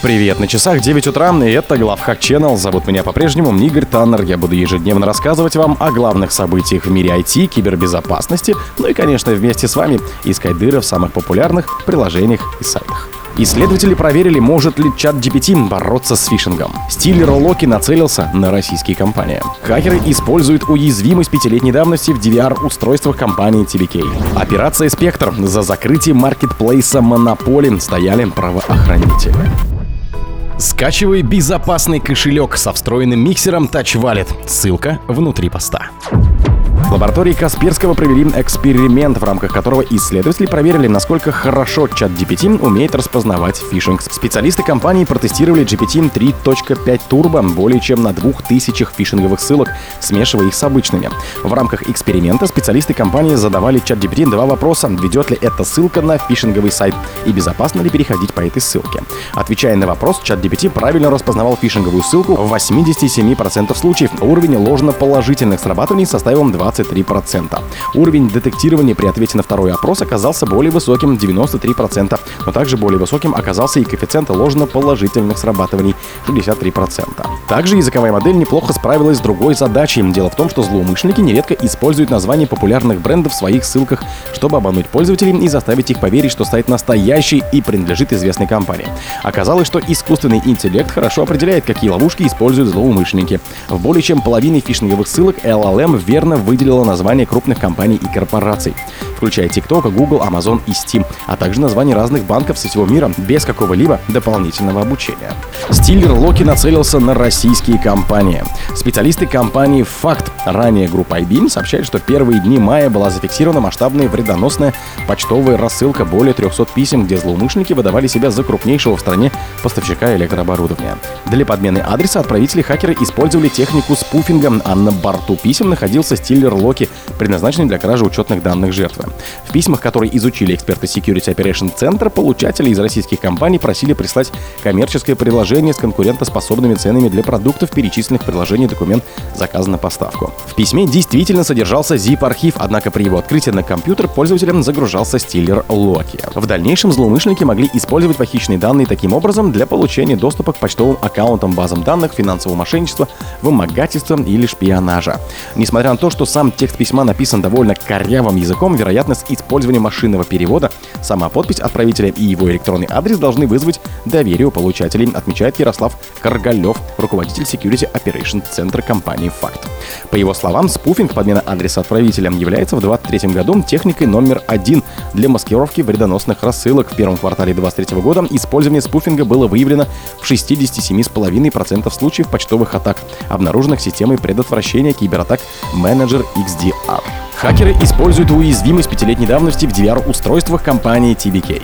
Привет, на часах 9 утра, и это Главхак Channel. Зовут меня по-прежнему Игорь Таннер. Я буду ежедневно рассказывать вам о главных событиях в мире IT, кибербезопасности, ну и, конечно, вместе с вами искать дыры в самых популярных приложениях и сайтах. Исследователи проверили, может ли чат GPT бороться с фишингом. Стиллер Локи нацелился на российские компании. Хакеры используют уязвимость пятилетней давности в DVR-устройствах компании TBK. Операция «Спектр» за закрытие маркетплейса «Монополи» стояли правоохранители. Скачивай безопасный кошелек со встроенным миксером Touch Wallet. Ссылка внутри поста. В лаборатории Касперского провели эксперимент, в рамках которого исследователи проверили, насколько хорошо чат GPT умеет распознавать фишинг. Специалисты компании протестировали GPT 3.5 Turbo более чем на 2000 фишинговых ссылок, смешивая их с обычными. В рамках эксперимента специалисты компании задавали чат GPT два вопроса. Ведет ли эта ссылка на фишинговый сайт и безопасно ли переходить по этой ссылке? Отвечая на вопрос, чат GPT правильно распознавал фишинговую ссылку в 87% случаев. Уровень ложно-положительных срабатываний составил 20 23%. Уровень детектирования при ответе на второй опрос оказался более высоким 93%, но также более высоким оказался и коэффициент ложно-положительных срабатываний 63%. Также языковая модель неплохо справилась с другой задачей. Дело в том, что злоумышленники нередко используют названия популярных брендов в своих ссылках, чтобы обмануть пользователей и заставить их поверить, что сайт настоящий и принадлежит известной компании. Оказалось, что искусственный интеллект хорошо определяет, какие ловушки используют злоумышленники. В более чем половине фишинговых ссылок LLM верно выделил выделила название крупных компаний и корпораций, включая TikTok, Google, Amazon и Steam, а также названия разных банков со всего мира без какого-либо дополнительного обучения. Стиллер Локи нацелился на российские компании. Специалисты компании «Факт», ранее группа IBM, сообщают, что первые дни мая была зафиксирована масштабная вредоносная почтовая рассылка более 300 писем, где злоумышленники выдавали себя за крупнейшего в стране поставщика электрооборудования. Для подмены адреса отправители хакеры использовали технику спуфинга, а на борту писем находился стиллер Локи, предназначенный для кражи учетных данных жертвы. В письмах, которые изучили эксперты Security Operation Center, получатели из российских компаний просили прислать коммерческое предложение с конкурентоспособными ценами для продуктов, перечисленных в приложении документ «Заказ на поставку». В письме действительно содержался zip-архив, однако при его открытии на компьютер пользователям загружался стиллер Локи. В дальнейшем злоумышленники могли использовать похищенные данные таким образом для получения доступа к почтовым аккаунтам, базам данных, финансового мошенничества, вымогательства или шпионажа. Несмотря на то, что сам текст письма написан довольно корявым языком, вероятность использования машинного перевода, сама подпись отправителя и его электронный адрес должны вызвать доверие у получателей, отмечает Ярослав Каргалев, руководитель Security Operation Центра компании «Факт». По его словам, спуфинг, подмена адреса отправителя, является в 2023 году техникой номер один для маскировки вредоносных рассылок. В первом квартале 2023 года использование спуфинга было выявлено в 67,5% случаев почтовых атак, обнаруженных системой предотвращения кибератак Manager XDR. Хакеры используют уязвимость пятилетней давности в DVR-устройствах компании TBK.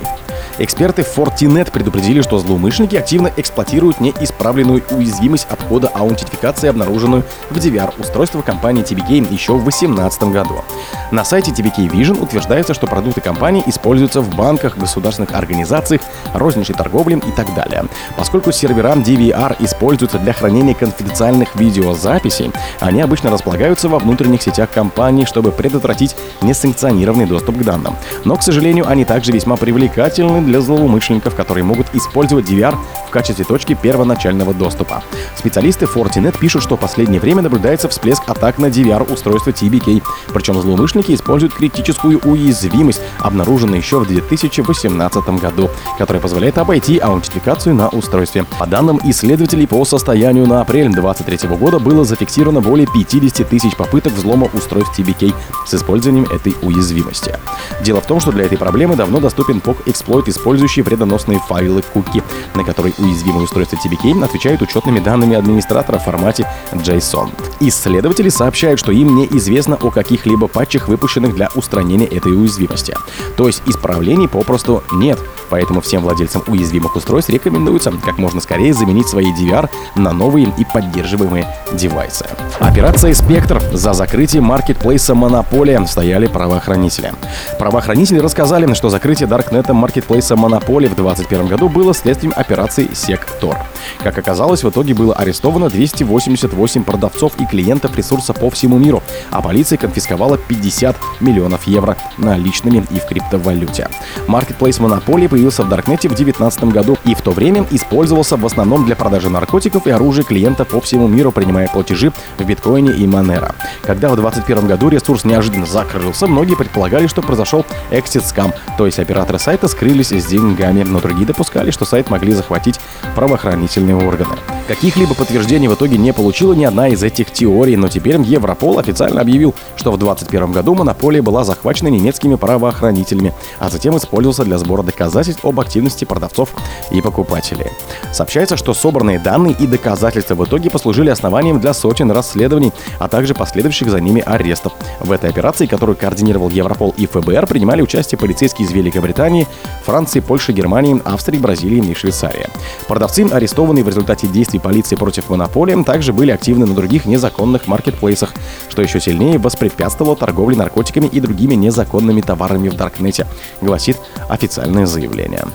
Эксперты Fortinet предупредили, что злоумышленники активно эксплуатируют неисправленную уязвимость обхода аутентификации, обнаруженную в DVR-устройствах компании TBK еще в 2018 году. На сайте TBK Vision утверждается, что продукты компании используются в банках, государственных организациях, розничной торговле и так далее. Поскольку сервера DVR используются для хранения конфиденциальных видеозаписей, они обычно располагаются во внутренних сетях компании, чтобы предотвратить несанкционированный доступ к данным. Но, к сожалению, они также весьма привлекательны для злоумышленников, которые могут использовать DVR в качестве точки первоначального доступа. Специалисты Fortinet пишут, что в последнее время наблюдается всплеск атак на DVR-устройства TBK, причем злоумышленники используют критическую уязвимость, обнаруженную еще в 2018 году, которая позволяет обойти аутентификацию на устройстве. По данным исследователей, по состоянию на апрель 2023 года было зафиксировано более 50 тысяч попыток взлома устройств TBK с использованием этой уязвимости. Дело в том, что для этой проблемы давно доступен POC-эксплойт, использующий вредоносные файлы куки, на которые уязвимые устройства TBK отвечают учетными данными администратора в формате JSON. Исследователи сообщают, что им неизвестно о каких-либо патчах, выпущенных для устранения этой уязвимости. То есть исправлений попросту нет, поэтому всем владельцам уязвимых устройств рекомендуется как можно скорее заменить свои DVR на новые и поддерживаемые девайсы. Операция «Спектр» за закрытие маркетплейса «Монополия» стояли правоохранители. Правоохранители рассказали, что закрытие Даркнета маркетплейса «Монополия» в 2021 году было следствием операции «Сектор». Как оказалось, в итоге было арестовано 288 продавцов и клиентов ресурса по всему миру, а полиция конфисковала 50 миллионов евро наличными и в криптовалюте. Маркетплейс «Монополия» появился появился в Даркнете в 2019 году и в то время использовался в основном для продажи наркотиков и оружия клиентов по всему миру, принимая платежи в биткоине и Monero. Когда в 2021 году ресурс неожиданно закрылся, многие предполагали, что произошел exit скам, то есть операторы сайта скрылись с деньгами, но другие допускали, что сайт могли захватить правоохранительные органы. Каких-либо подтверждений в итоге не получила ни одна из этих теорий, но теперь Европол официально объявил, что в 2021 году монополия была захвачена немецкими правоохранителями, а затем использовался для сбора доказательств об активности продавцов и покупателей. Сообщается, что собранные данные и доказательства в итоге послужили основанием для сотен расследований, а также последующих за ними арестов. В этой операции, которую координировал Европол и ФБР, принимали участие полицейские из Великобритании, Франции, Польши, Германии, Австрии, Бразилии и Швейцарии. Продавцы, арестованные в результате действий действий полиции против монополии также были активны на других незаконных маркетплейсах, что еще сильнее воспрепятствовало торговле наркотиками и другими незаконными товарами в Даркнете, гласит официальное заявление.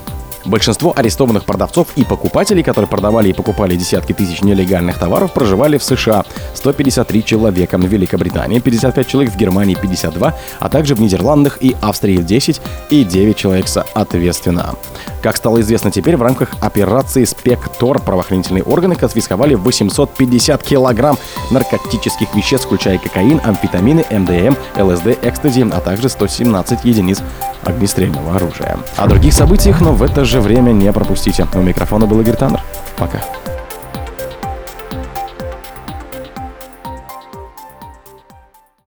Большинство арестованных продавцов и покупателей, которые продавали и покупали десятки тысяч нелегальных товаров, проживали в США. 153 человека в Великобритании, 55 человек в Германии, 52, а также в Нидерландах и Австрии 10 и 9 человек соответственно. Как стало известно теперь, в рамках операции «Спектор» правоохранительные органы конфисковали 850 килограмм наркотических веществ, включая кокаин, амфетамины, МДМ, ЛСД, экстази, а также 117 единиц огнестрельного оружия. О других событиях, но в это же время не пропустите. У микрофона был Игорь Таннер. Пока.